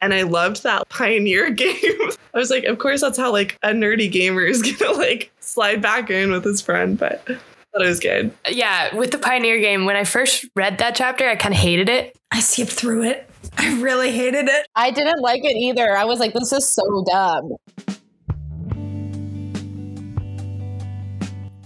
And I loved that Pioneer game. I was like, of course, that's how like a nerdy gamer is gonna like slide back in with his friend, but I thought it was good. Yeah, with the Pioneer game, when I first read that chapter, I kind of hated it. I skipped through it. I really hated it. I didn't like it either. I was like, this is so dumb.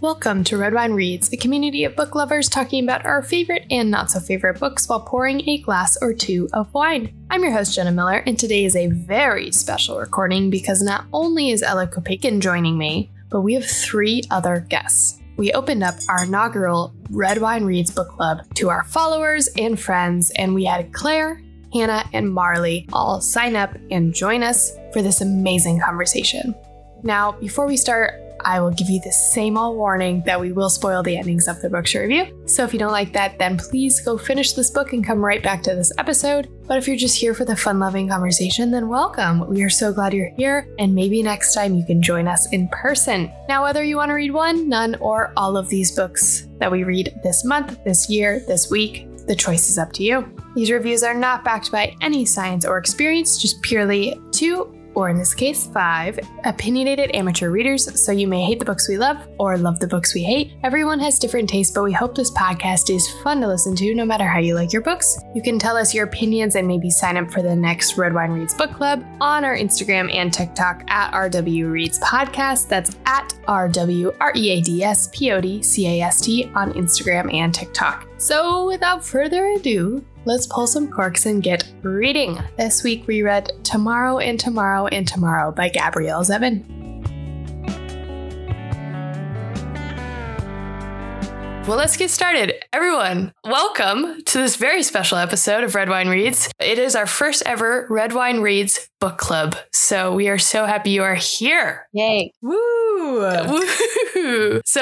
Welcome to Red Wine Reads, a community of book lovers talking about our favorite and not so favorite books while pouring a glass or two of wine. I'm your host, Jenna Miller, and today is a very special recording because not only is Ella Kopeikin joining me, but we have three other guests. We opened up our inaugural Red Wine Reads book club to our followers and friends, and we had Claire, Hannah, and Marlee all sign up and join us for this amazing conversation. Now, before we start, I will give you the same old warning that we will spoil the endings of the books review. So if you don't like that, then please go finish this book and come right back to this episode. But if you're just here for the fun loving conversation, then welcome. We are so glad you're here, and maybe next time you can join us in person. Now, whether you want to read one, none, or all of these books that we read this month, this year, this week, the choice is up to you. These reviews are not backed by any science or experience, just purely two or in this case, five opinionated amateur readers, so you may hate the books we love or love the books we hate. Everyone has different tastes, but we hope this podcast is fun to listen to no matter how you like your books. You can tell us your opinions and maybe sign up for the next Red Wine Reads book club on our Instagram and TikTok at RW Reads Podcast. That's at RW R E A D S P O D C A S T on Instagram and TikTok. So without further ado, let's pull some corks and get reading. This week we read Tomorrow and Tomorrow and Tomorrow by Gabrielle Zevin. Well, let's get started. Everyone, welcome to this very special episode of Red Wine Reads. It is our first ever Red Wine Reads book club. So we are so happy you are here. Yay. Woo! Woo! So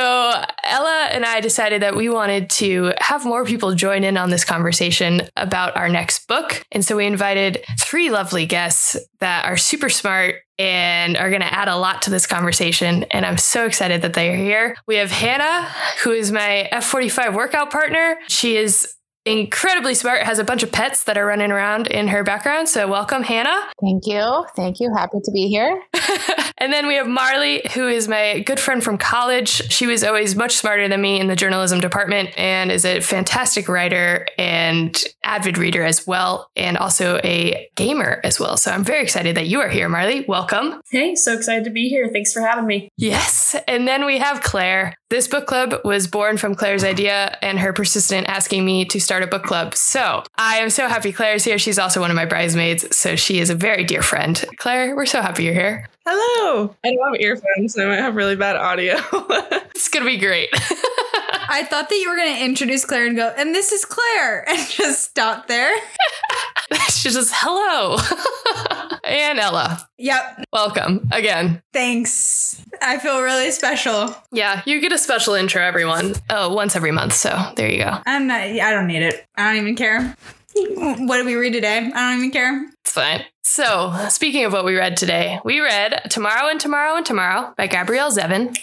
Ella and I decided that we wanted to have more people join in on this conversation about our next book. And so we invited three lovely guests that are super smart and are going to add a lot to this conversation. And I'm so excited that they're here. We have Hannah, who is my F45 workout partner. She is incredibly smart, has a bunch of pets that are running around in her background. So, welcome, Hannah. Thank you. Thank you. Happy to be here. and then we have Marlee, who is my good friend from college. She was always much smarter than me in the journalism department and is a fantastic writer and avid reader as well, and also a gamer as well. So, I'm very excited that you are here, Marlee. Welcome. Hey, so excited to be here. Thanks for having me. Yes. And then we have Claire. This book club was born from Claire's idea and her persistent asking me to start a book club. So I am so happy Claire's here. She's also one of my bridesmaids. So she is a very dear friend. Claire, we're so happy you're here. Hello. I don't have earphones, so I might have really bad audio. it's going to be great. I thought that you were going to introduce Claire and go, and this is Claire, and just stop there. She's just, hello. And Ella. Yep. Welcome again. Thanks. I feel really special. Yeah, you get a special intro, everyone. Oh, once every month. So there you go. I'm not, I don't need it. I don't even care. What did we read today? I don't even care. It's fine. So, speaking of what we read today, we read Tomorrow and Tomorrow and Tomorrow by Gabrielle Zevin.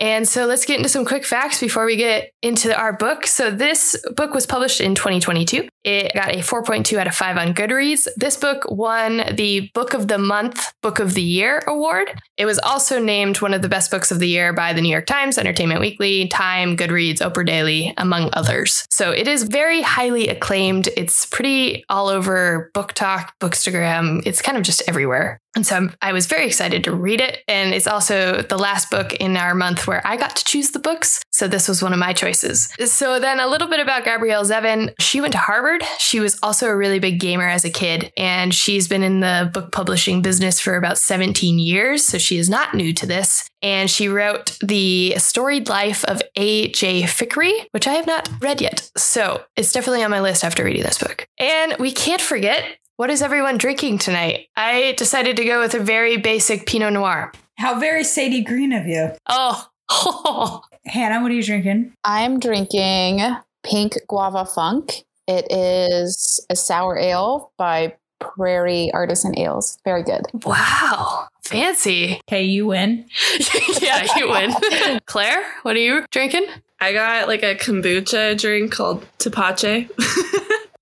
And so let's get into some quick facts before we get into our book. So, this book was published in 2022. It got a 4.2 out of 5 on Goodreads. This book won the Book of the Month, Book of the Year award. It was also named one of the best books of the year by the New York Times, Entertainment Weekly, Time, Goodreads, Oprah Daily, among others. So, it is very highly acclaimed. It's pretty all over BookTok, Bookstagram. It's kind of just everywhere. And so I'm, i was very excited to read it. And it's also the last book in our month where I got to choose the books. So this was one of my choices. So then a little bit about Gabrielle Zevin. She went to Harvard. She was also a really big gamer as a kid. And she's been in the book publishing business for about 17 years. So she is not new to this. And she wrote The Storied Life of A.J. Fikry, which I have not read yet. So it's definitely on my list after reading this book. And we can't forget what is everyone drinking tonight? I decided to go with a very basic Pinot Noir. How very Sadie Green of you. Oh. Hannah, what are you drinking? I'm drinking Pink Guava Funk. It is a sour ale by Prairie Artisan Ales. Very good. Wow. Fancy. Okay, you win. yeah, you win. Claire, what are you drinking? I got like a kombucha drink called Tepache.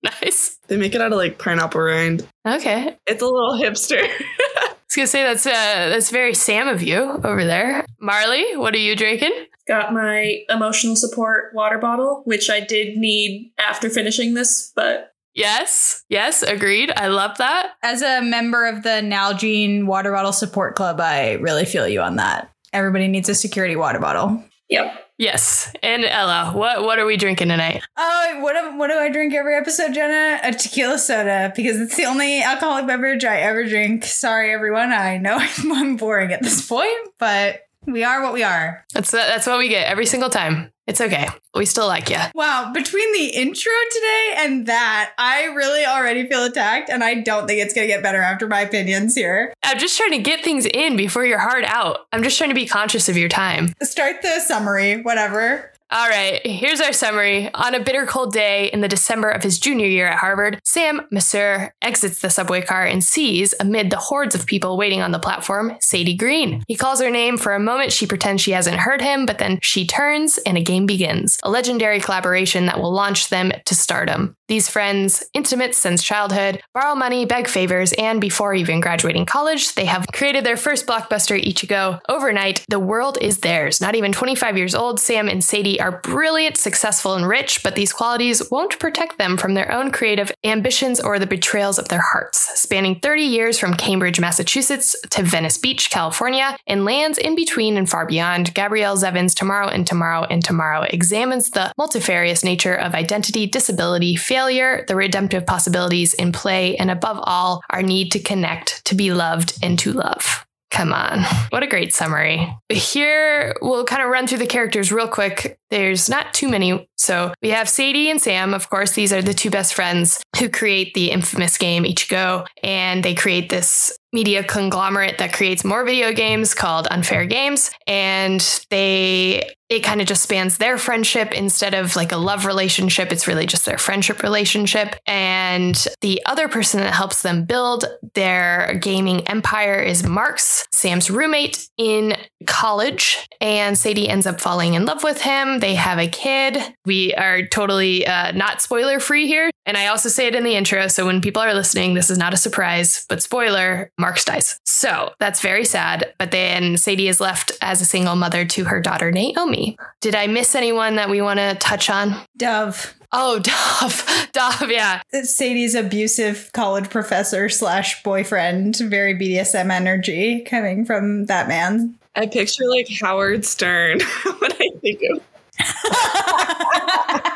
nice. They make it out of like pineapple rind. Okay. It's a little hipster. I was gonna say that's uh that's very Sam of you over there. Marlee, what are you drinking? Got my emotional support water bottle, which I did need after finishing this, but Yes, yes, agreed. I love that. As a member of the Nalgene Water Bottle Support Club, I really feel you on that. Everybody needs a security water bottle. yep. Yes. And Ella, what what are we drinking tonight? Oh, what do, what do I drink every episode, Jenna? A tequila soda because it's the only alcoholic beverage I ever drink. Sorry, everyone. I know I'm boring at this point, but we are what we are. That's that's what we get every single time. It's okay. We still like you. Wow, between the intro today and that, I really already feel attacked, and I don't think it's gonna get better after my opinions here. I'm just trying to get things in before you're hard out. I'm just trying to be conscious of your time. Start the summary, whatever. All right, here's our summary. On a bitter cold day in the December of his junior year at Harvard, Sam Masur exits the subway car and sees, amid the hordes of people waiting on the platform, Sadie Green. He calls her name for a moment. She pretends she hasn't heard him, but then she turns and a game begins. A legendary collaboration that will launch them to stardom. These friends, intimate since childhood, borrow money, beg favors, and before even graduating college, they have created their first blockbuster Ichigo. Overnight, the world is theirs. Not even 25 years old, Sam and Sadie are brilliant, successful, and rich, but these qualities won't protect them from their own creative ambitions or the betrayals of their hearts. Spanning 30 years from Cambridge, Massachusetts to Venice Beach, California, and lands in between and far beyond, Gabrielle Zevins' Tomorrow and Tomorrow and Tomorrow examines the multifarious nature of identity, disability, failure, the redemptive possibilities in play, and above all, our need to connect, to be loved, and to love. Come on. What a great summary. Here, we'll kind of run through the characters real quick. There's not too many. So we have Sadie and Sam. Of course, these are the two best friends who create the infamous game Ichigo, and they create this media conglomerate that creates more video games called Unfair Games. And they it kind of just spans their friendship instead of like a love relationship. It's really just their friendship relationship. And the other person that helps them build their gaming empire is Marx, Sam's roommate in college. And Sadie ends up falling in love with him. They have a kid. We are totally uh, not spoiler free here. And I also say it in the intro. So when people are listening, this is not a surprise, but spoiler Marx dies. So that's very sad. But then Sadie is left as a single mother to her daughter, Naomi. Did I miss anyone that we want to touch on? Dov. Oh, Dov. Dov, yeah. It's Sadie's abusive college professor slash boyfriend. Very BDSM energy coming from that man. I picture like Howard Stern when I think of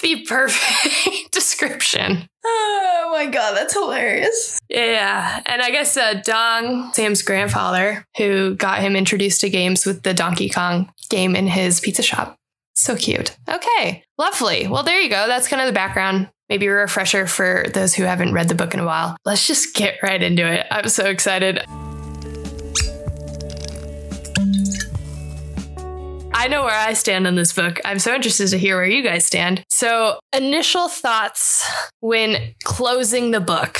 The perfect description. oh my god, that's hilarious. Yeah. And I guess uh, Dong, Sam's grandfather, who got him introduced to games with the Donkey Kong game in his pizza shop. So cute. Okay. Lovely. Well, there you go. That's kind of the background. Maybe a refresher for those who haven't read the book in a while. Let's just get right into it. I'm so excited. I know where I stand on this book. I'm so interested to hear where you guys stand. So, initial thoughts when closing the book.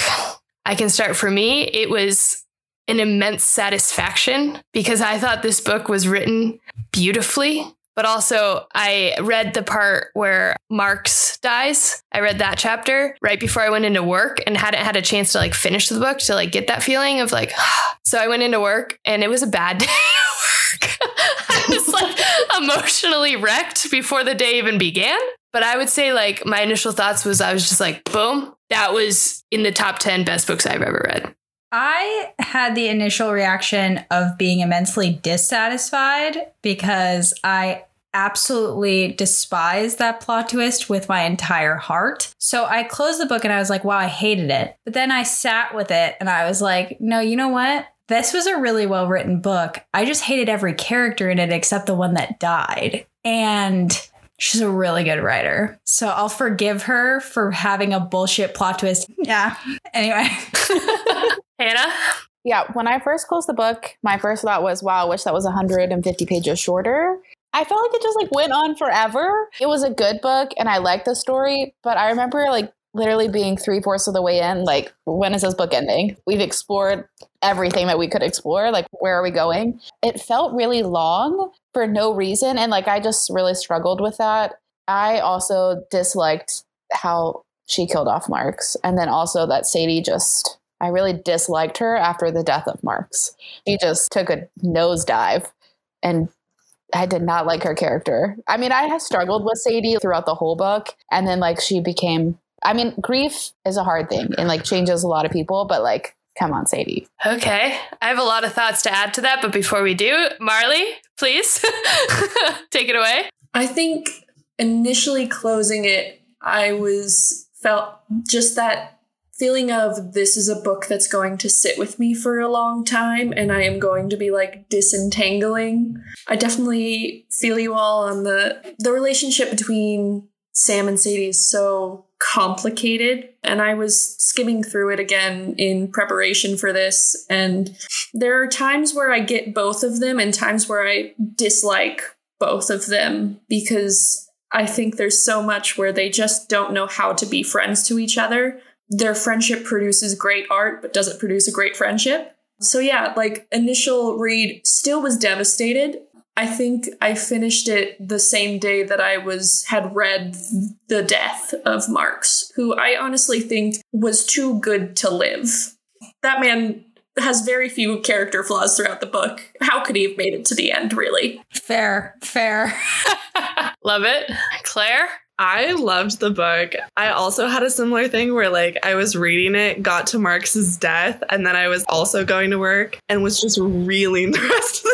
I can start for me. It was an immense satisfaction because I thought this book was written beautifully. But also, I read the part where Marx dies. I read that chapter right before I went into work and hadn't had a chance to like finish the book to like get that feeling of like, so I went into work and it was a bad day. I was like emotionally wrecked before the day even began. But I would say like my initial thoughts was I was just like, boom, that was in the top 10 best books I've ever read. I had the initial reaction of being immensely dissatisfied because I absolutely despise that plot twist with my entire heart. So I closed the book and I was like, wow, I hated it. But then I sat with it and I was like, no, you know what? This was a really well written book. I just hated every character in it except the one that died. And she's a really good writer. So I'll forgive her for having a bullshit plot twist. Yeah. Anyway. Hannah? Yeah, when I first closed the book, my first thought was, wow, I wish that was 150 pages shorter. I felt like it just like went on forever. It was a good book and I liked the story, but I remember like literally being three fourths of the way in, like, when is this book ending? We've explored everything that we could explore. Like, where are we going? It felt really long for no reason. And like, I just really struggled with that. I also disliked how she killed off Marx. And then also that Sadie just, I really disliked her after the death of Marx. She just took a nosedive and I did not like her character. I mean, I have struggled with Sadie throughout the whole book. And then, like, she became, I mean, grief is a hard thing and, like, changes a lot of people, but, like, come on, Sadie. Okay. I have a lot of thoughts to add to that, but before we do, Marlee, please take it away. I think initially closing it, I was felt just that feeling of this is a book that's going to sit with me for a long time and I am going to be like disentangling. I definitely feel you all on the the relationship between Sam and Sadie is so complicated and I was skimming through it again in preparation for this and there are times where I get both of them and times where I dislike both of them because I think there's so much where they just don't know how to be friends to each other. Their friendship produces great art, but doesn't produce a great friendship. So, yeah, like initial read still was devastated. I think I finished it the same day that I was had read the death of Marx, who I honestly think was too good to live. That man has very few character flaws throughout the book. How could he have made it to the end, really? Fair, fair. Love it. Claire? I loved the book. I also had a similar thing where like I was reading it, got to Marx's death, and then I was also going to work and was just reeling the rest of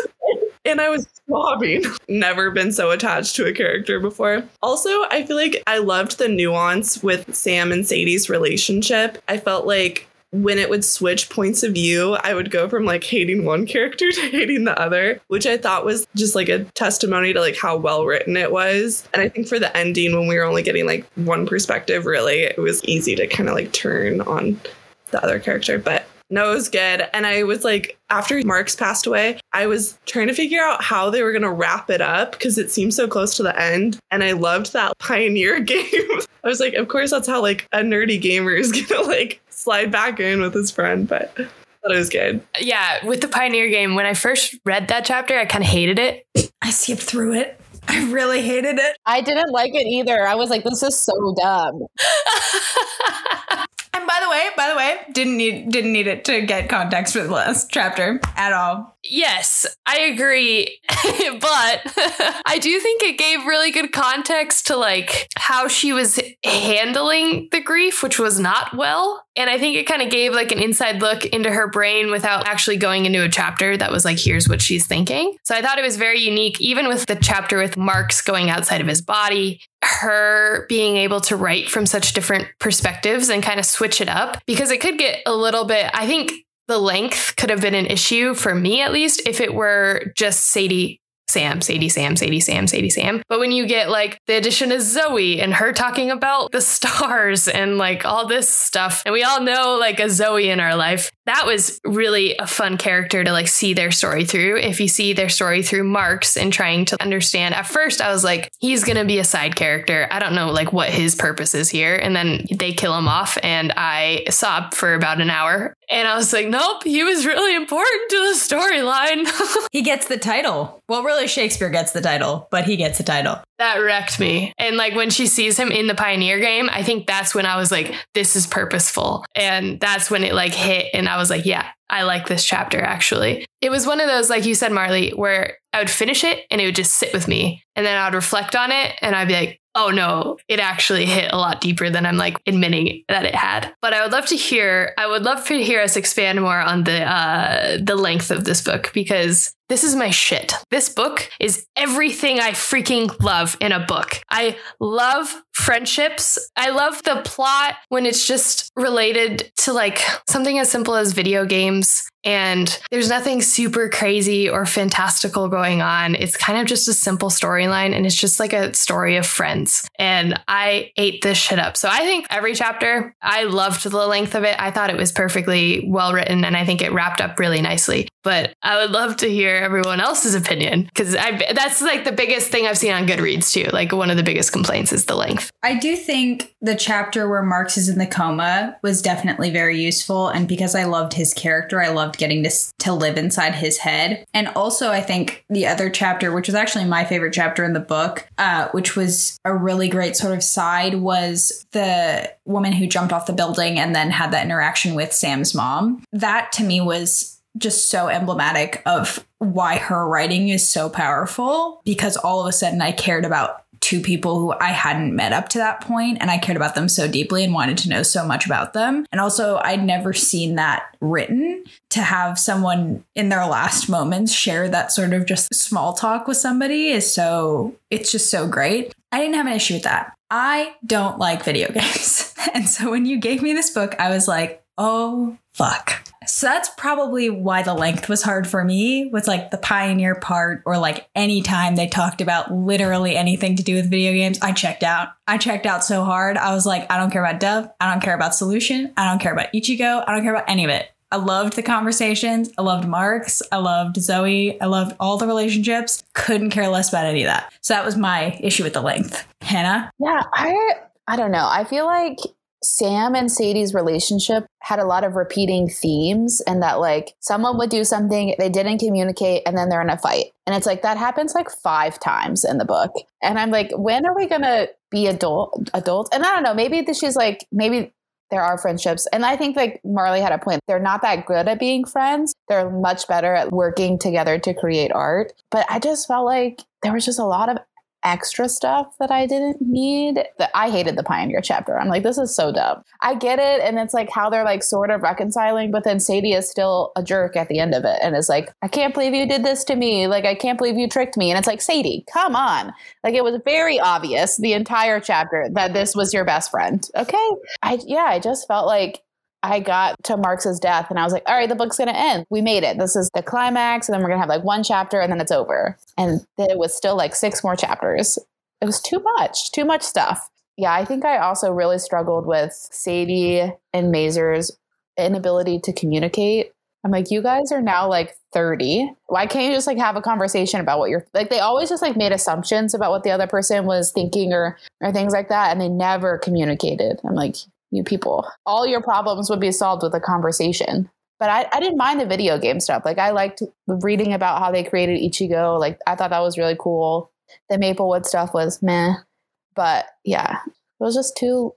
the day. And I was sobbing. Never been so attached to a character before. Also, I feel like I loved the nuance with Sam and Sadie's relationship. I felt like when it would switch points of view, I would go from like hating one character to hating the other, which I thought was just like a testimony to like how well written it was. And I think for the ending, when we were only getting like one perspective, really, it was easy to kind of like turn on the other character. But no, it was good. And I was like, after Marx passed away, I was trying to figure out how they were going to wrap it up because it seemed so close to the end. And I loved that Pioneer game. I was like, of course, that's how like a nerdy gamer is going to like slide back in with his friend, but I thought it was good. Yeah, with the Pioneer game, when I first read that chapter, I kind of hated it. I skipped through it. I really hated it. I didn't like it either. I was like, this is so dumb. And by the way, by the way, didn't need didn't need it to get context for the last chapter at all. Yes, I agree. but I do think it gave really good context to like how she was handling the grief, which was not well. And I think it kind of gave like an inside look into her brain without actually going into a chapter that was like, here's what she's thinking. So I thought it was very unique, even with the chapter with Marx going outside of his body, her being able to write from such different perspectives and kind of switch it up because it could get a little bit, I think the length could have been an issue for me at least if it were just Sadie Sam, Sadie, Sam, Sadie, Sam, Sadie, Sam. But when you get like the addition of Zoe and her talking about the stars and like all this stuff, and we all know like a Zoe in our life, that was really a fun character to like see their story through. If you see their story through Marx and trying to understand, at first I was like, he's gonna be a side character. I don't know like what his purpose is here. And then they kill him off, and I sobbed for about an hour. And I was like, nope, he was really important to the storyline. He gets the title. Well, really, Shakespeare gets the title, but he gets the title. that wrecked me. And like when she sees him in the Pioneer game, I think that's when I was like, this is purposeful. And that's when it like hit. And I was like, yeah, I like this chapter actually. It was one of those, like you said, Marlee, where I would finish it and it would just sit with me. And then I'd reflect on it and I'd be like, oh no, it actually hit a lot deeper than I'm like admitting that it had. But I would love to hear, I would love to hear us expand more on the uh the length of this book because this is my shit. This book is everything I freaking love in a book. I love friendships. I love the plot when it's just related to like something as simple as video games and there's nothing super crazy or fantastical going on. It's kind of just a simple storyline and it's just like a story of friends. And I ate this shit up. So I think every chapter, I loved the length of it. I thought it was perfectly well written and I think it wrapped up really nicely. but I would love to hear everyone else's opinion because that's like the biggest thing I've seen on Goodreads too. Like one of the biggest complaints is the length. I do think the chapter where Marx is in the coma was definitely very useful, and because I loved his character, I loved getting to to live inside his head. And also, I think the other chapter, which was actually my favorite chapter in the book, uh, which was a really great sort of side, was the woman who jumped off the building and then had that interaction with Sam's mom. That to me was just so emblematic of why her writing is so powerful because all of a sudden I cared about two people who I hadn't met up to that point and I cared about them so deeply and wanted to know so much about them. And also I'd never seen that written to have someone in their last moments share that sort of just small talk with somebody is so it's just so great. I didn't have an issue with that. I don't like video games. And so when you gave me this book, I was like, oh fuck. So that's probably why the length was hard for me was like the pioneer part or like any time they talked about literally anything to do with video games, I checked out. I checked out so hard. I was like, I don't care about Dov. I don't care about Solution. I don't care about Ichigo. I don't care about any of it. I loved the conversations. I loved Marx. I loved Zoe. I loved all the relationships. Couldn't care less about any of that. So that was my issue with the length. Hannah? Yeah, I I don't know. I feel like Sam and Sadie's relationship had a lot of repeating themes and that like someone would do something they didn't communicate and then they're in a fight. And it's like that happens like 5 times in the book. And I'm like when are we to be adult adult? And I don't know, maybe this she's like maybe there are friendships. And I think like Marlee had a point. They're not that good at being friends. They're much better at working together to create art. But I just felt like there was just a lot of extra stuff that I didn't need. That I hated the Pioneer chapter. I'm like, this is so dumb. I get it, and it's like how they're like sort of reconciling, but then Sadie is still a jerk at the end of it, and is like, I can't believe you did this to me. Like, I can't believe you tricked me. And it's like, Sadie, come on. Like, it was very obvious the entire chapter that this was your best friend. Okay, I yeah, I just felt like I got to Marx's death and I was like, all right, the book's going to end. We made it. This is the climax. And then we're going to have like one chapter and then it's over. And it was still like six more chapters. It was too much, too much stuff. Yeah, I think I also really struggled with Sadie and Masur's inability to communicate. I'm like, you guys are now like 30. Why can't you just like have a conversation about what you're like? They always just like made assumptions about what the other person was thinking or or things like that, and they never communicated. I'm like, you people. All your problems would be solved with a conversation. But I, I didn't mind the video game stuff. Like I liked reading about how they created Ichigo. Like I thought that was really cool. The Mapleworld stuff was meh. But yeah, it was just too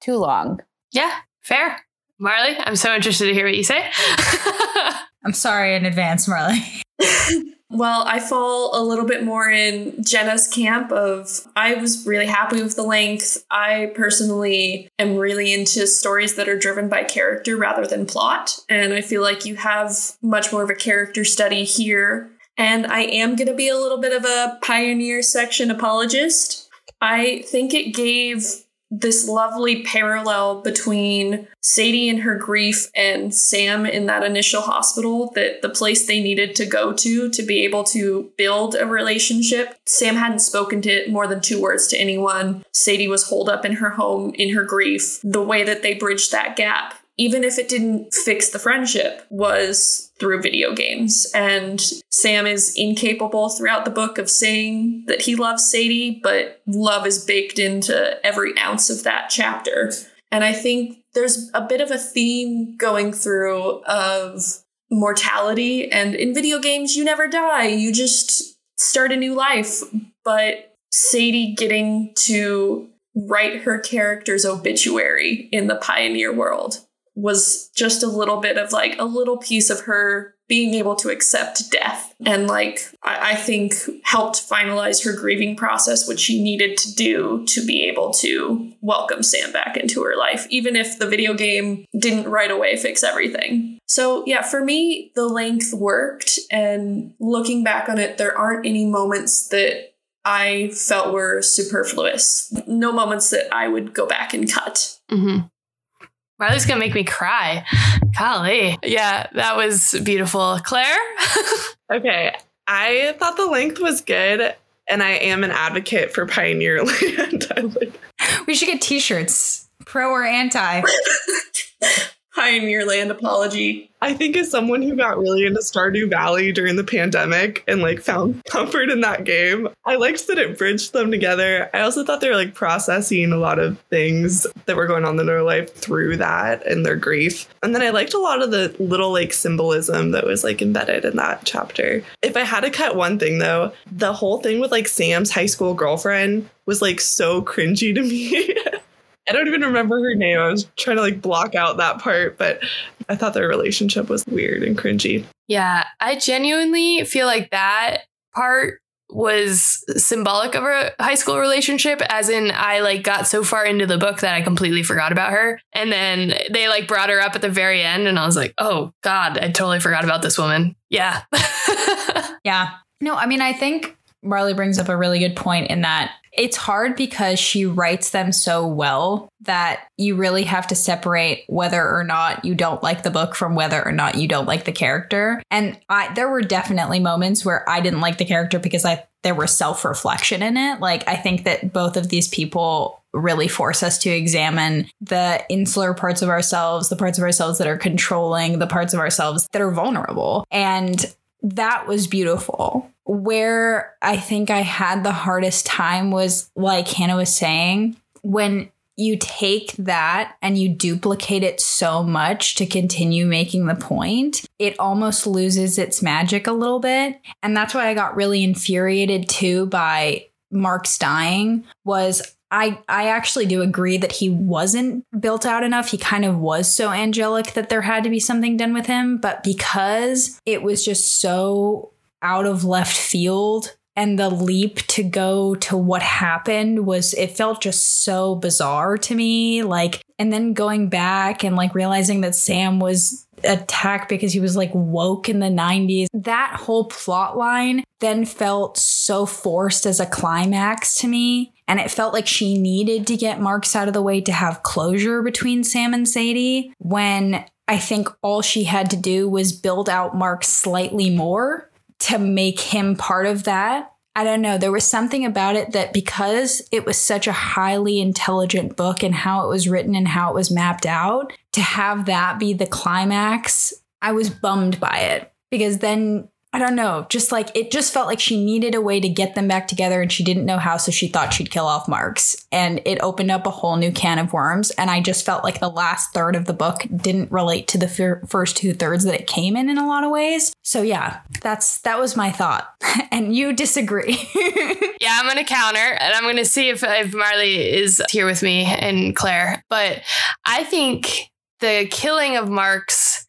too long. Yeah, fair. Marlee, I'm so interested to hear what you say. I'm sorry in advance, Marlee. Well, I fall a little bit more in Jenna's camp of I was really happy with the length. I personally am really into stories that are driven by character rather than plot. And I feel like you have much more of a character study here. And I am going to be a little bit of a pioneer section apologist. I think it gave this lovely parallel between Sadie and her grief and Sam in that initial hospital that the place they needed to go to to be able to build a relationship. Sam hadn't spoken to more than two words to anyone. Sadie was holed up in her home in her grief. The way that they bridged that gap even if it didn't fix the friendship, was through video games. And Sam is incapable throughout the book of saying that he loves Sadie, but love is baked into every ounce of that chapter. And I think there's a bit of a theme going through of mortality. And in video games, you never die, you just start a new life. But Sadie getting to write her character's obituary in the pioneer world was just a little bit of like a little piece of her being able to accept death and like I, think helped finalize her grieving process which she needed to do to be able to welcome sam back into her life even if the video game didn't right away fix everything. So yeah for me the length worked and looking back on it there aren't any moments that i felt were superfluous. No moments that i would go back and cut. Mm-hmm. Riley's gonna make me cry. Golly. Yeah, that was beautiful. Claire? okay. I thought the length was good, and I am an advocate for Pioneer Land. we should get t shirts. Pro or anti? Pioneer Land apology. I think as someone who got really into Stardew Valley during the pandemic and like found comfort in that game, I liked that it bridged them together. I also thought they were like processing a lot of things that were going on in their life through that and their grief. And then I liked a lot of the little like symbolism that was like embedded in that chapter. If I had to cut one thing though, the whole thing with like Sam's high school girlfriend was like so cringy to me. I don't even remember her name. I was trying to like block out that part, but I thought their relationship was weird and cringy. Yeah, I genuinely feel like that part was symbolic of a high school relationship as in I like got so far into the book that I completely forgot about her and then they like brought her up at the very end and I was like, "Oh god, I totally forgot about this woman." Yeah. Yeah. No, I mean, I think Marlee brings up a really good point in that it's hard because she writes them so well that you really have to separate whether or not you don't like the book from whether or not you don't like the character. And I there were definitely moments where I didn't like the character because I there was self-reflection in it. Like I think that both of these people really force us to examine the insular parts of ourselves, the parts of ourselves that are controlling, the parts of ourselves that are vulnerable. And that was beautiful. Where I think I had the hardest time was like Hannah was saying, when you take that and you duplicate it so much to continue making the point, it almost loses its magic a little bit. And that's why I got really infuriated too by Marx dying was I I actually do agree that he wasn't built out enough. He kind of was so angelic that there had to be something done with him, but because it was just so out of left field and the leap to go to what happened was it felt just so bizarre to me like and then going back and like realizing that Sam was attacked because he was like woke in the 90s that whole plot line then felt so forced as a climax to me and it felt like she needed to get Marx out of the way to have closure between Sam and Sadie when I think all she had to do was build out Marx slightly more to make him part of that. I don't know. There was something about it that because it was such a highly intelligent book and how it was written and how it was mapped out, to have that be the climax, I was bummed by it because then I don't know, just like it just felt like she needed a way to get them back together and she didn't know how, so she thought she'd kill off Marx. And it opened up a whole new can of worms. And I just felt like the last third of the book didn't relate to the fir- first two thirds that it came in in a lot of ways. So yeah, that's that was my thought. and you disagree. yeah, I'm gonna counter and I'm gonna see if, if Marlee is here with me and Claire. But I think the killing of Marx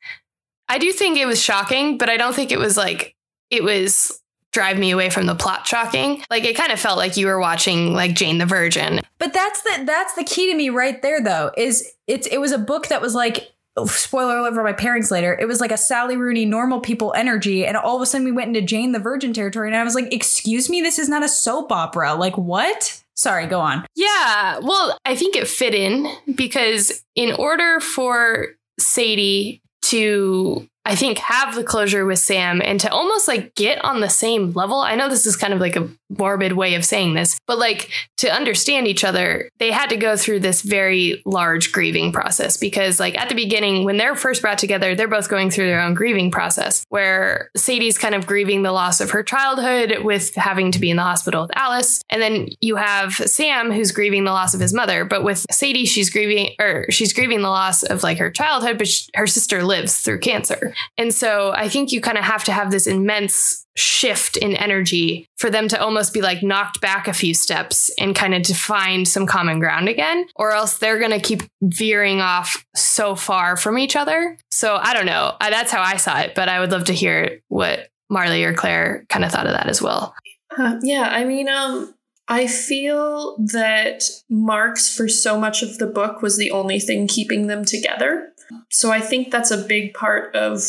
I do think it was shocking, but I don't think it was like it was drive me away from the plot shocking. Like it kind of felt like you were watching like Jane the Virgin. But that's the that's the key to me right there though. Is it's it was a book that was like oh, spoiler alert for my parents later. It was like a Sally Rooney normal people energy and all of a sudden we went into Jane the Virgin territory and I was like, "Excuse me, this is not a soap opera." Like what? Sorry, go on. Yeah, well, I think it fit in because in order for Sadie to I think have the closure with Sam and to almost like get on the same level. I know this is kind of like a morbid way of saying this, but like to understand each other, they had to go through this very large grieving process because like at the beginning when they're first brought together, they're both going through their own grieving process where Sadie's kind of grieving the loss of her childhood with having to be in the hospital with Alice, and then you have Sam who's grieving the loss of his mother, but with Sadie she's grieving or she's grieving the loss of like her childhood, but she, her sister lives through cancer. And so I think you kind of have to have this immense shift in energy for them to almost be like knocked back a few steps and kind of to find some common ground again, or else they're going to keep veering off so far from each other. So I don't know. That's how I saw it, but I would love to hear what Marlee or Claire kind of thought of that as well. Uh, yeah, I mean, um, I feel that Marx for so much of the book was the only thing keeping them together. So I think that's a big part of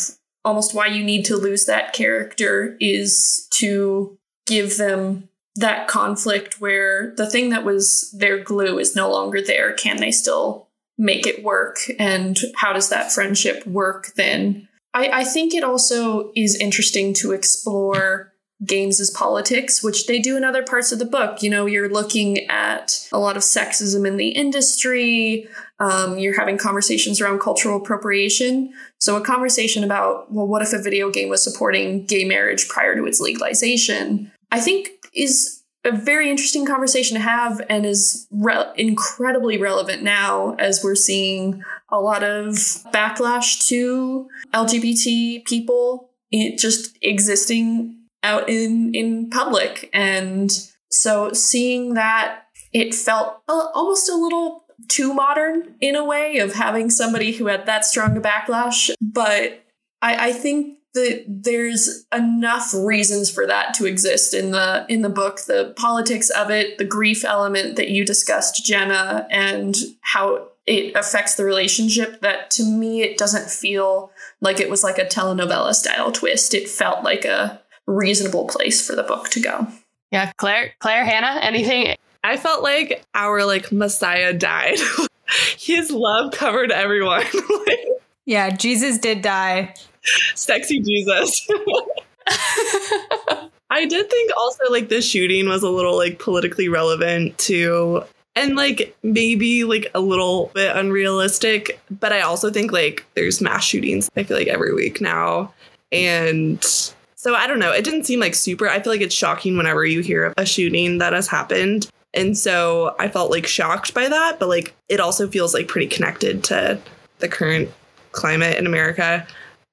almost why you need to lose that character is to give them that conflict where the thing that was their glue is no longer there. Can they still make it work? And how does that friendship work then? I, I think it also is interesting to explore games as politics, which they do in other parts of the book. You know, you're looking at a lot of sexism in the industry. Um, you're having conversations around cultural appropriation. So, a conversation about, well, what if a video game was supporting gay marriage prior to its legalization? I think is a very interesting conversation to have and is re- incredibly relevant now as we're seeing a lot of backlash to LGBT people it just existing out in in public. And so seeing that it felt a, almost a little too modern in a way of having somebody who had that strong a backlash. But I, I think that there's enough reasons for that to exist in the in the book the politics of it the grief element that you discussed jenna and how it affects the relationship that to me it doesn't feel like it was like a telenovela style twist. It felt like a reasonable place for the book to go Yeah, Claire, Claire, Hannah, anything? I felt like our like Messiah died. His love covered everyone. like, Yeah, Jesus did die. sexy Jesus. I did think also like the shooting was a little like politically relevant too. And like maybe like a little bit unrealistic, but I also think like there's mass shootings, I feel like every week now. And so I don't know. It didn't seem like super. I feel like it's shocking whenever you hear of a shooting that has happened. And so I felt like shocked by that, but like it also feels like pretty connected to the current climate in America.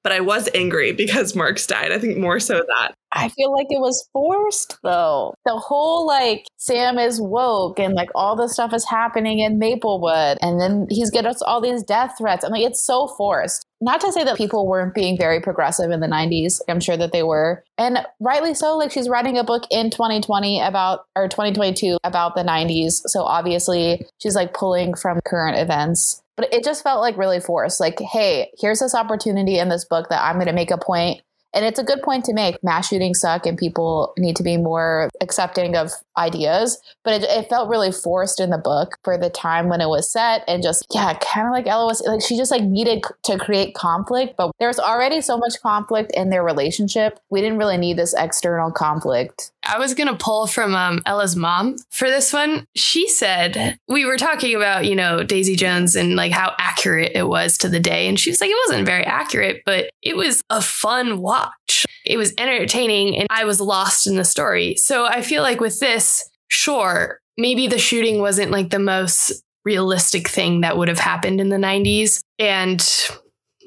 But I was angry because Marx died. I think more so that. I feel like it was forced though. The whole like Sam is woke and like all this stuff is happening in Mapleworld and then he's getting all these death threats. I mean, it's so forced. Not to say that people weren't being very progressive in the 90s. I'm sure that they were. And rightly so. Like she's writing a book in 2020 about, or 2022 about the 90s. So obviously she's like pulling from current events. But it just felt like really forced. Like, hey, here's this opportunity in this book that I'm going to make a point and it's a good point to make. Mass shootings suck and people need to be more accepting of ideas. But it, it felt really forced in the book for the time when it was set. And just, yeah, kind of like Ella was like, she just like needed to create conflict. But there was already so much conflict in their relationship. We didn't really need this external conflict. I was going to pull from um, Ella's mom for this one. She said, we were talking about, you know, Daisy Jones and like how accurate it was to the day. And she was like, it wasn't very accurate, but it was a fun watch. It was entertaining and I was lost in the story. So I feel like with this, sure, maybe the shooting wasn't like the most realistic thing that would have happened in the 90s. And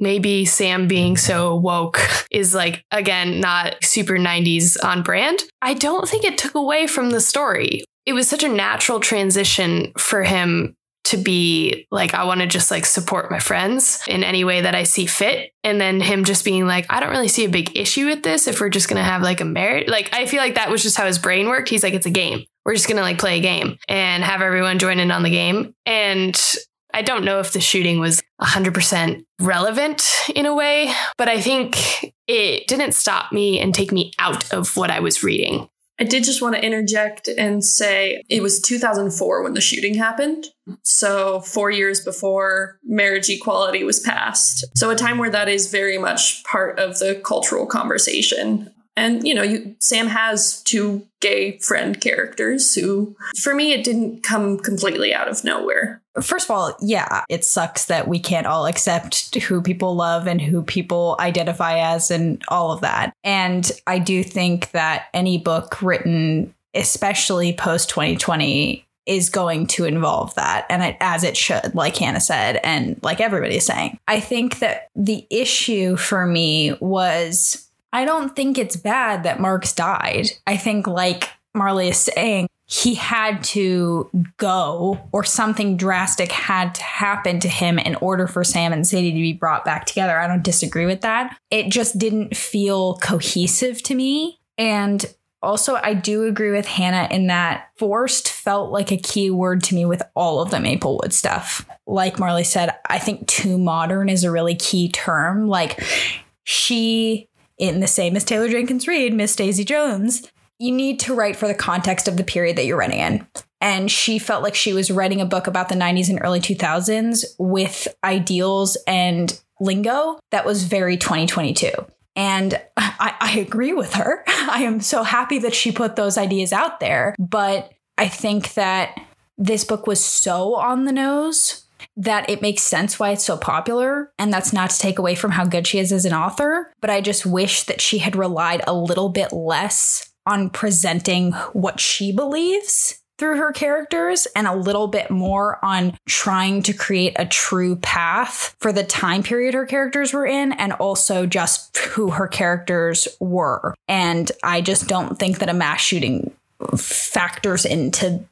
maybe Sam being so woke is like, again, not super 90s on brand. I don't think it took away from the story. It was such a natural transition for him to be like, I want to just like support my friends in any way that I see fit. And then him just being like, I don't really see a big issue with this if we're just going to have like a marriage. Like, I feel like that was just how his brain worked. He's like, it's a game. We're just going to like play a game and have everyone join in on the game. And I don't know if the shooting was 100% relevant in a way, but I think it didn't stop me and take me out of what I was reading. I did just want to interject and say it was 2004 when the shooting happened. So, four years before marriage equality was passed. So, a time where that is very much part of the cultural conversation. And, you know, you, Sam has two gay friend characters who, for me, it didn't come completely out of nowhere. First of all, yeah, it sucks that we can't all accept who people love and who people identify as and all of that. And I do think that any book written, especially post 2020, is going to involve that and it, as it should like hannah said and like everybody is saying i think that the issue for me was i don't think it's bad that marx died i think like marley is saying he had to go or something drastic had to happen to him in order for Sam and Sadie to be brought back together. I don't disagree with that. It just didn't feel cohesive to me. And also, I do agree with Hannah in that forced felt like a key word to me with all of the Mapleworld stuff. Like Marlee said, I think too modern is a really key term. Like she, in the same as Taylor Jenkins Reid, Miss Daisy Jones, you need to write for the context of the period that you're writing in. And she felt like she was writing a book about the 90s and early 2000s with ideals and lingo that was very 2022. And I, I agree with her. I am so happy that she put those ideas out there. But I think that this book was so on the nose that it makes sense why it's so popular. And that's not to take away from how good she is as an author. But I just wish that she had relied a little bit less on presenting what she believes through her characters and a little bit more on trying to create a true path for the time period her characters were in and also just who her characters were. And I just don't think that a mass shooting factors into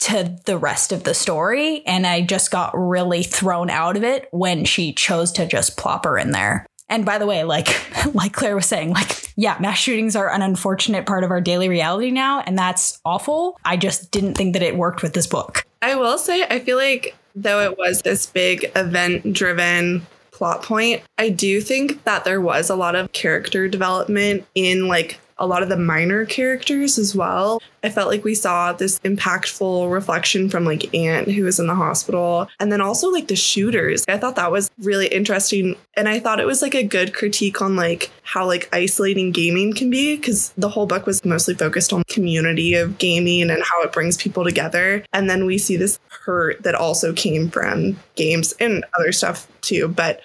to the rest of the story and I just got really thrown out of it when she chose to just plop her in there. And by the way, like like Claire was saying, like yeah, mass shootings are an unfortunate part of our daily reality now and that's awful. I just didn't think that it worked with this book. I will say I feel like though it was this big event driven plot point, I do think that there was a lot of character development in like a lot of the minor characters as well. I felt like we saw this impactful reflection from like Aunt, who was in the hospital, and then also like the shooters. I thought that was really interesting. And I thought it was like a good critique on like how like isolating gaming can be, because the whole book was mostly focused on community of gaming and how it brings people together. And then we see this hurt that also came from games and other stuff too. But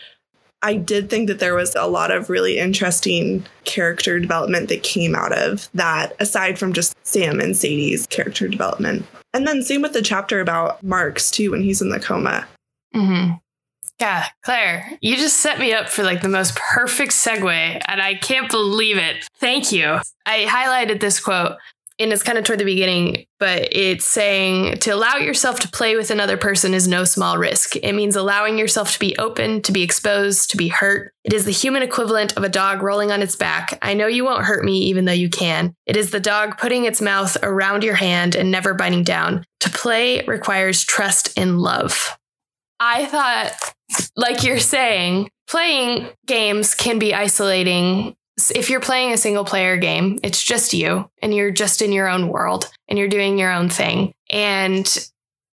I did think that there was a lot of really interesting character development that came out of that, aside from just Sam and Sadie's character development. And then same with the chapter about Marx too, when he's in the coma. Mm-hmm. Yeah, Claire, you just set me up for like the most perfect segue, and I can't believe it. Thank you. I highlighted this quote and it's kind of toward the beginning, but it's saying to allow yourself to play with another person is no small risk. It means allowing yourself to be open, to be exposed, to be hurt. It is the human equivalent of a dog rolling on its back. I know you won't hurt me, even though you can. It is the dog putting its mouth around your hand and never biting down. To play requires trust and love. I thought, like you're saying, playing games can be isolating if you're playing a single player game, it's just you and you're just in your own world and you're doing your own thing. And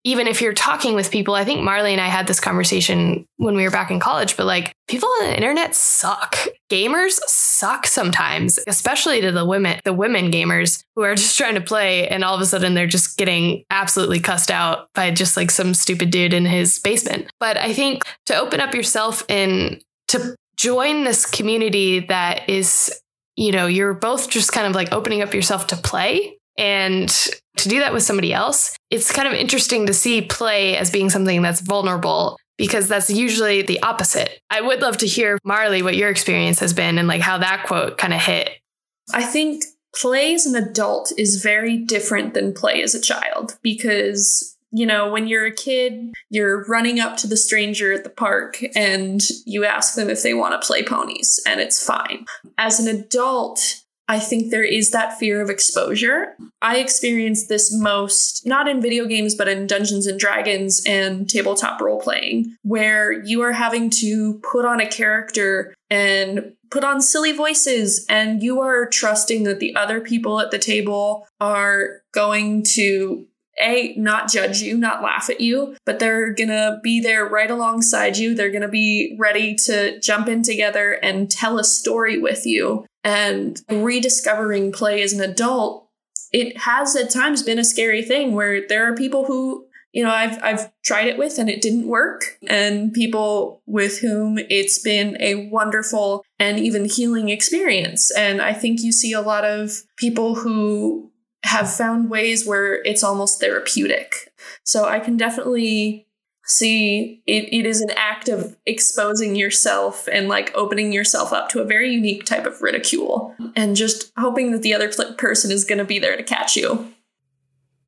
even if you're talking with people, I think Marlee and I had this conversation when we were back in college, but like people on the internet suck. Gamers suck sometimes, especially to the women, the women gamers who are just trying to play and all of a sudden they're just getting absolutely cussed out by just like some stupid dude in his basement. But I think to open up yourself and to join this community that is, you know, you're both just kind of like opening up yourself to play and to do that with somebody else. It's kind of interesting to see play as being something that's vulnerable because that's usually the opposite. I would love to hear, Marlee, what your experience has been and like how that quote kind of hit. I think play as an adult is very different than play as a child because you know, when you're a kid, you're running up to the stranger at the park and you ask them if they want to play ponies, and it's fine. As an adult, I think there is that fear of exposure. I experienced this most not in video games, but in Dungeons and Dragons and tabletop role playing, where you are having to put on a character and put on silly voices, and you are trusting that the other people at the table are going to a not judge you not laugh at you but they're gonna be there right alongside you. They're gonna be ready to jump in together and tell a story with you. And rediscovering play as an adult it has at times been a scary thing where there are people who you know I've I've tried it with and it didn't work. And people with whom it's been a wonderful and even healing experience. And I think you see a lot of people who have found ways where it's almost therapeutic. So I can definitely see it, it is an act of exposing yourself and like opening yourself up to a very unique type of ridicule and just hoping that the other person is going to be there to catch you.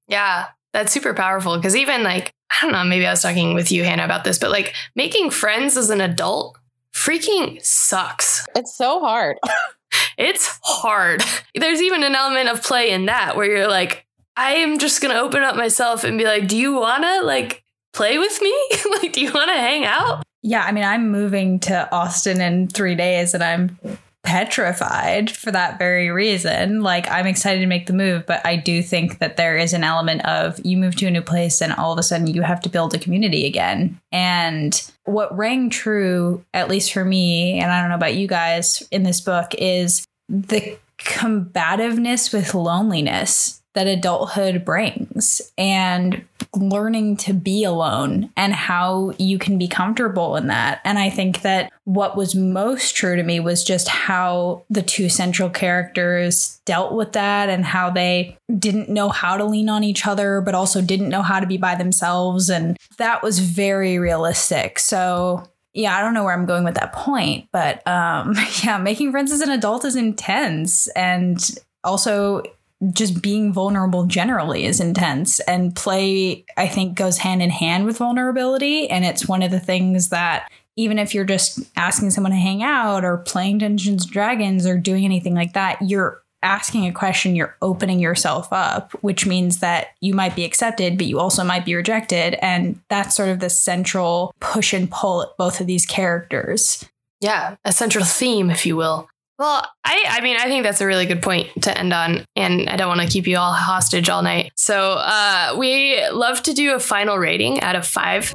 Yeah, that's super powerful because even like, I don't know, maybe I was talking with you, Hannah, about this, but like making friends as an adult freaking sucks. It's so hard. it's hard. There's even an element of play in that where you're like, I am just gonna open up myself and be like, do you wanna like play with me? like, do you wanna hang out? Yeah, I mean, I'm moving to Austin in three days and I'm petrified for that very reason. Like, I'm excited to make the move, but I do think that there is an element of you move to a new place and all of a sudden you have to build a community again. And what rang true, at least for me, and I don't know about you guys in this book, is the combativeness with loneliness that adulthood brings and learning to be alone and how you can be comfortable in that. And I think that what was most true to me was just how the two central characters dealt with that and how they didn't know how to lean on each other, but also didn't know how to be by themselves. And that was very realistic. So yeah, I don't know where I'm going with that point, but um, yeah, making friends as an adult is intense and also just being vulnerable generally is intense and play i think goes hand in hand with vulnerability and it's one of the things that even if you're just asking someone to hang out or playing dungeons and dragons or doing anything like that you're asking a question you're opening yourself up which means that you might be accepted but you also might be rejected and that's sort of the central push and pull at both of these characters. Yeah a central theme if you will well, I, I mean, I think that's a really good point to end on, and I don't want to keep you all hostage all night. So, uh, we love to do a final rating out of five.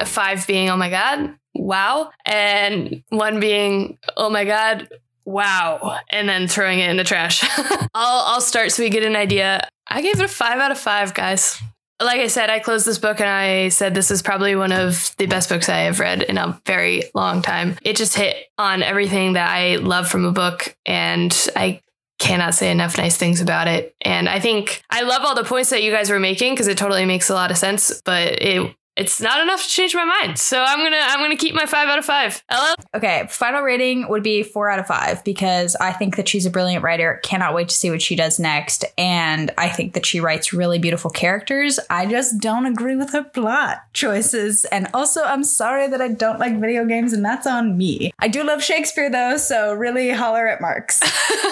A five being, oh my God, wow. And one being, oh my God, wow. And then throwing it in the trash. I'll, I'll start so we get an idea. I gave it a five out of five, guys like I said, I closed this book and I said this is probably one of the best books I have read in a very long time. It just hit on everything that I love from a book, and I cannot say enough nice things about it. And I think I love all the points that you guys were making because it totally makes a lot of sense, but it it's not enough to change my mind. So I'm gonna I'm gonna keep my five out of five. Ella? Okay, final rating would be four out of five because I think that she's a brilliant writer. Cannot wait to see what she does next. And I think that she writes really beautiful characters. I just don't agree with her plot choices. And also I'm sorry that I don't like video games, and that's on me. I do love Shakespeare though, so really holler at Marx.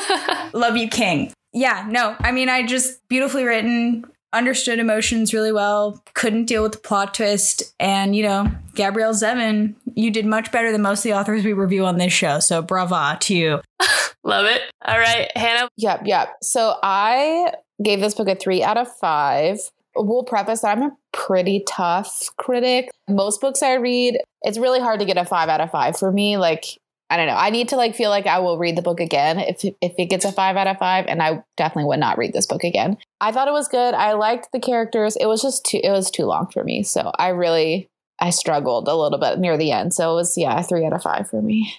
love you, King. Yeah, no, I mean, I just beautifully written, understood emotions really well, couldn't deal with the plot twist. And, you know, Gabrielle Zevin, you did much better than most of the authors we review on this show. So brava to you. Love it. All right, Hannah. Yep, yep. So I gave this book a three out of five. We'll preface that I'm a pretty tough critic. Most books I read, it's really hard to get a five out of five for me. Like, I don't know. I need to like feel like I will read the book again if if it gets a 5 out of 5 and I definitely would not read this book again. I thought it was good. I liked the characters. It was just too it was too long for me. So I really I struggled a little bit near the end. So it was yeah, a 3 out of 5 for me.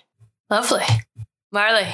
Lovely. Marlee.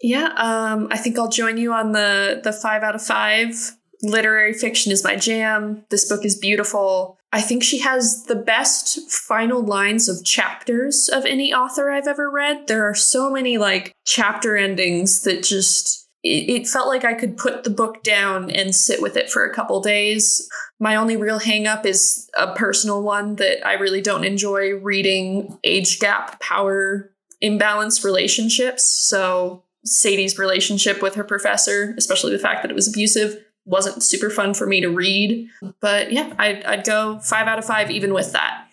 Yeah, um I think I'll join you on the the 5 out of 5. Literary fiction is my jam. This book is beautiful. I think she has the best final lines of chapters of any author I've ever read. There are so many like chapter endings that just it, felt like I could put the book down and sit with it for a couple days. My only real hangup is a personal one that I really don't enjoy reading age gap power imbalance relationships. So Sadie's relationship with her professor, especially the fact that it was abusive, wasn't super fun for me to read. But yeah, I'd, I'd go five out of five even with that.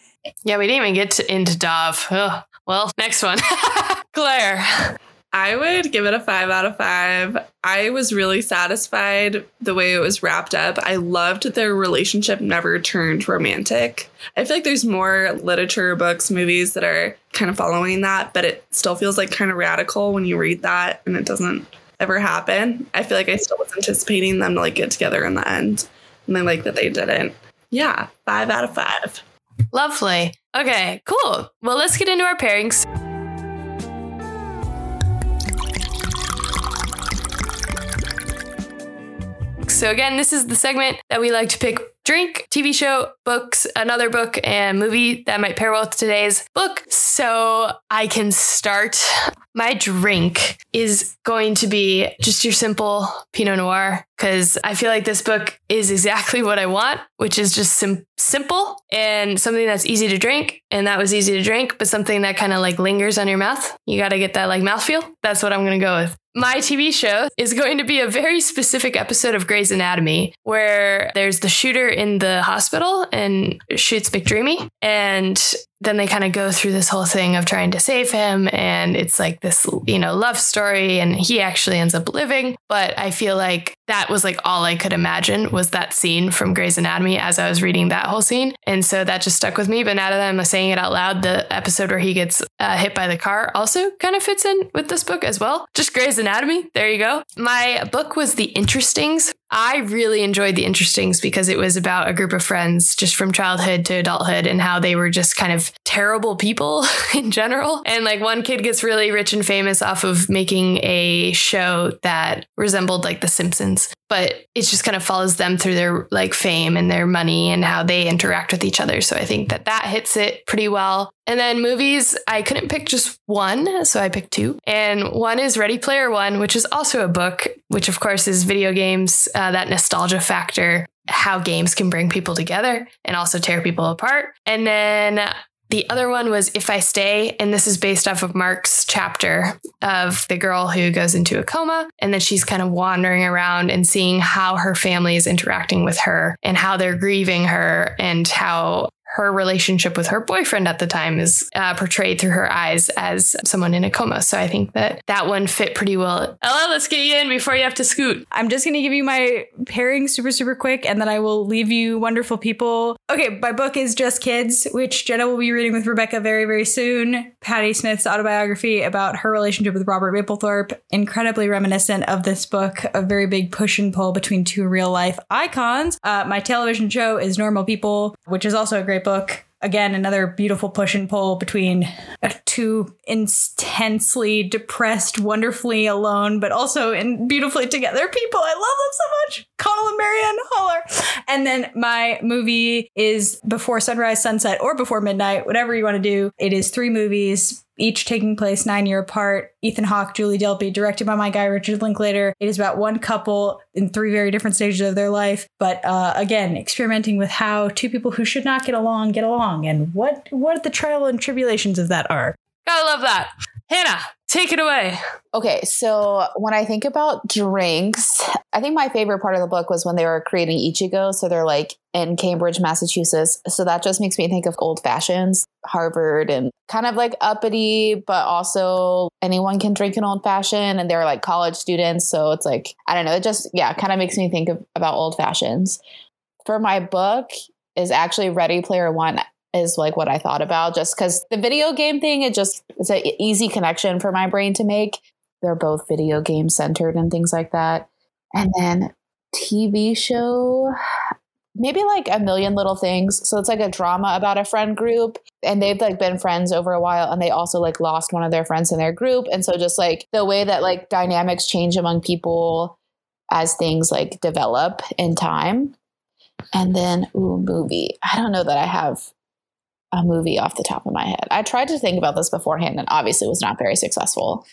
Yeah, we didn't even get to, into Dov. Ugh. Well, next one. Claire. I would give it a five out of five. I was really satisfied the way it was wrapped up. I loved their relationship never turned romantic. I feel like there's more literature, books, movies that are kind of following that, but it still feels like kind of radical when you read that and it doesn't ever happen. I feel like I still was anticipating them to like get together in the end. And I like that they didn't. Yeah, five out of five. Lovely. Okay, cool. Well, let's get into our pairings. So, again, this is the segment that we like to pick drink, TV show, books, another book, and movie that might pair well with today's book. So, I can start. My drink is going to be just your simple Pinot Noir because I feel like this book is exactly what I want, which is just sim- simple and something that's easy to drink. And that was easy to drink, but something that kind of like lingers on your mouth. You got to get that like mouthfeel. That's what I'm going to go with. My TV show is going to be a very specific episode of Grey's Anatomy where there's the shooter in the hospital and shoots McDreamy. And then they kind of go through this whole thing of trying to save him and it's like this you know love story and he actually ends up living. But i feel like that was like all i could imagine was that scene from Grey's Anatomy as i was reading that whole scene. And so that just stuck with me but now that i'm saying it out loud the episode where he gets uh, hit by the car also kind of fits in with this book as well. Just Grey's Anatomy there you go. My book was the interestings I really enjoyed The Interestings because it was about a group of friends just from childhood to adulthood and how they were just kind of terrible people in general. And like one kid gets really rich and famous off of making a show that resembled like The Simpsons, but it just kind of follows them through their like fame and their money and how they interact with each other. So I think that that hits it pretty well. And then movies, I couldn't pick just one, so I picked two. And one is Ready Player One, which is also a book, which of course is video games, uh, that nostalgia factor, how games can bring people together and also tear people apart. And then the other one was If I Stay, and this is based off of Marx's chapter of the girl who goes into a coma, and then she's kind of wandering around and seeing how her family is interacting with her and how they're grieving her and how her relationship with her boyfriend at the time is uh, portrayed through her eyes as someone in a coma. So I think that that one fit pretty well. Ella, let's get you in before you have to scoot. I'm just going to give you my pairing super, super quick, and then I will leave you wonderful people. Okay, my book is Just Kids, which Jenna will be reading with Rebecca very, very soon. Patti Smith's autobiography about her relationship with Robert Mapplethorpe, incredibly reminiscent of this book, a very big push and pull between two real life icons. Uh, my television show is Normal People, which is also a great book. Again, another beautiful push and pull between two intensely depressed, wonderfully alone, but also in beautifully together people. I love them so much. Connell and Marianne Holler. And then my movie is Before Sunrise, Sunset, or Before Midnight, whatever you want to do. It is three movies each taking place nine year apart. Ethan Hawke, Julie Delpy, directed by my guy Richard Linklater. It is about one couple in three very different stages of their life, but uh, again, experimenting with how two people who should not get along get along, and what what the trial and tribulations of that are. Gotta love that. Hannah, take it away. Okay, so when I think about drinks, I think my favorite part of the book was when they were creating Ichigo. So they're like in Cambridge, Massachusetts. So that just makes me think of old fashions, Harvard, and kind of like uppity, but also anyone can drink an old fashioned and they're like college students. So it's like, I don't know, it just, yeah, kind of makes me think of, about old fashions. For my book, is actually Ready Player One is like what I thought about just because the video game thing, it just it's an easy connection for my brain to make. They're both video game centered and things like that. And then TV show, maybe like a million little things. So it's like a drama about a friend group and they've like been friends over a while and they also like lost one of their friends in their group. And so just like the way that like dynamics change among people as things like develop in time. And then, ooh, movie. I don't know that I have a movie off the top of my head. I tried to think about this beforehand and obviously was not very successful.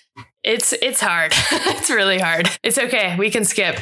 It's it's hard. it's really hard. It's okay. We can skip.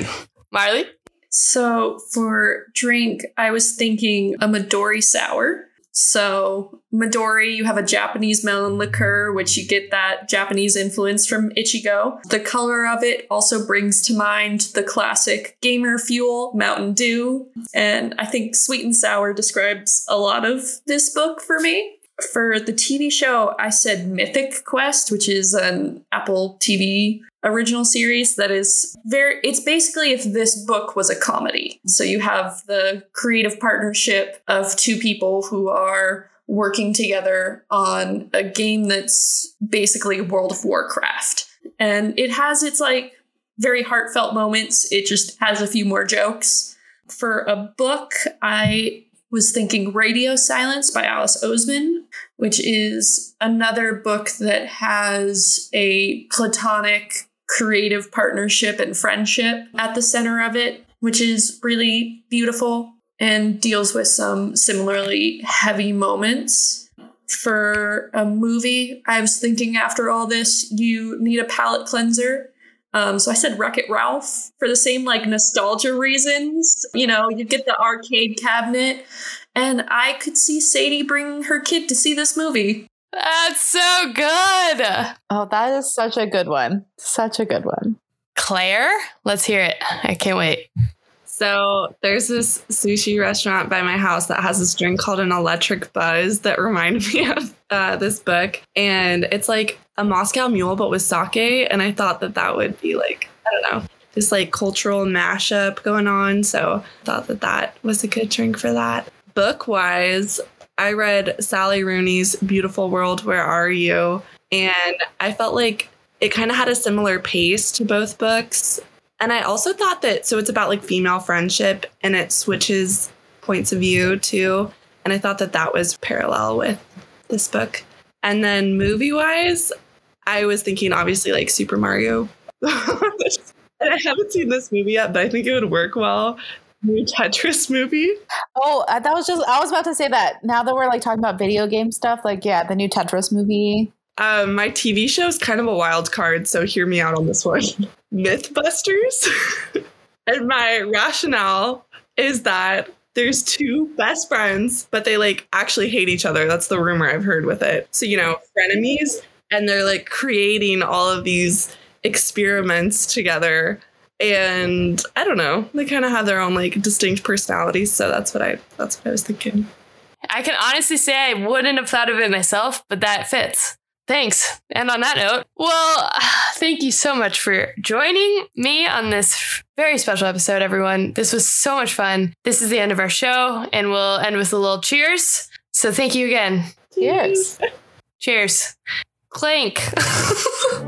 Marlee? So for drink, I was thinking a Midori sour. So Midori, you have a Japanese melon liqueur, which you get that Japanese influence from Ichigo. The color of it also brings to mind the classic gamer fuel, Mountain Dew. And I think sweet and sour describes a lot of this book for me. For the TV show, I said Mythic Quest, which is an Apple TV original series that is very it's basically if this book was a comedy. So you have the creative partnership of two people who are working together on a game that's basically world of warcraft. And it has its like very heartfelt moments. It just has a few more jokes. For a book i was thinking radio silence by alice oseman which is another book that has a platonic creative partnership and friendship at the center of it, which is really beautiful and deals with some similarly heavy moments. For a movie, I was thinking after all this, you need a palate cleanser. Um, so I said Wreck It Ralph for the same like nostalgia reasons. You know, you get the arcade cabinet, and I could see Sadie bringing her kid to see this movie. That's so good. Oh, that is such a good one. Such a good one. Claire, let's hear it. I can't wait. So there's this sushi restaurant by my house that has this drink called an electric buzz that reminded me of uh, this book. And it's like a Moscow mule, but with sake. And I thought that that would be like, I don't know, this like cultural mashup going on. So I thought that that was a good drink for that. Book wise, I read Sally Rooney's Beautiful World, Where Are You? And I felt like it kind of had a similar pace to both books. And I also thought that so it's about like female friendship and it switches points of view too. And I thought that that was parallel with this book. And then movie wise, I was thinking obviously like Super Mario. and I haven't seen this movie yet, but I think it would work well. New Tetris movie. Oh, uh, that was just, I was about to say that. Now that we're like talking about video game stuff, like, yeah, the new Tetris movie. Um, my TV show is kind of a wild card, so hear me out on this one. Mythbusters. and my rationale is that there's two best friends, but they like actually hate each other. That's the rumor I've heard with it. So, you know, frenemies, and they're like creating all of these experiments together. And I don't know, they kind of have their own like distinct personalities. So that's what I that's what I was thinking. I can honestly say I wouldn't have thought of it myself, but that fits. Thanks. And on that note, well, thank you so much for joining me on this very special episode, everyone. This was so much fun. This is the end of our show, and we'll end with a little cheers. So thank you again. Cheers. Cheers. Clank.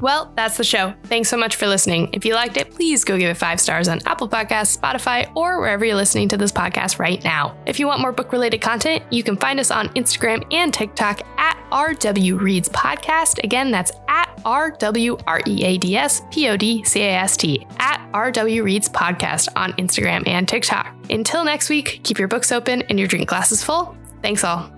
Well, that's the show. Thanks so much for listening. If you liked it, please go give it five stars on Apple Podcasts, Spotify, or wherever you're listening to this podcast right now. If you want more book related content, you can find us on Instagram and TikTok at RW Reads Podcast. Again, that's at RW R E A D S P O D C A S T at RW Reads Podcast on Instagram and TikTok. Until next week, keep your books open and your drink glasses full. Thanks all.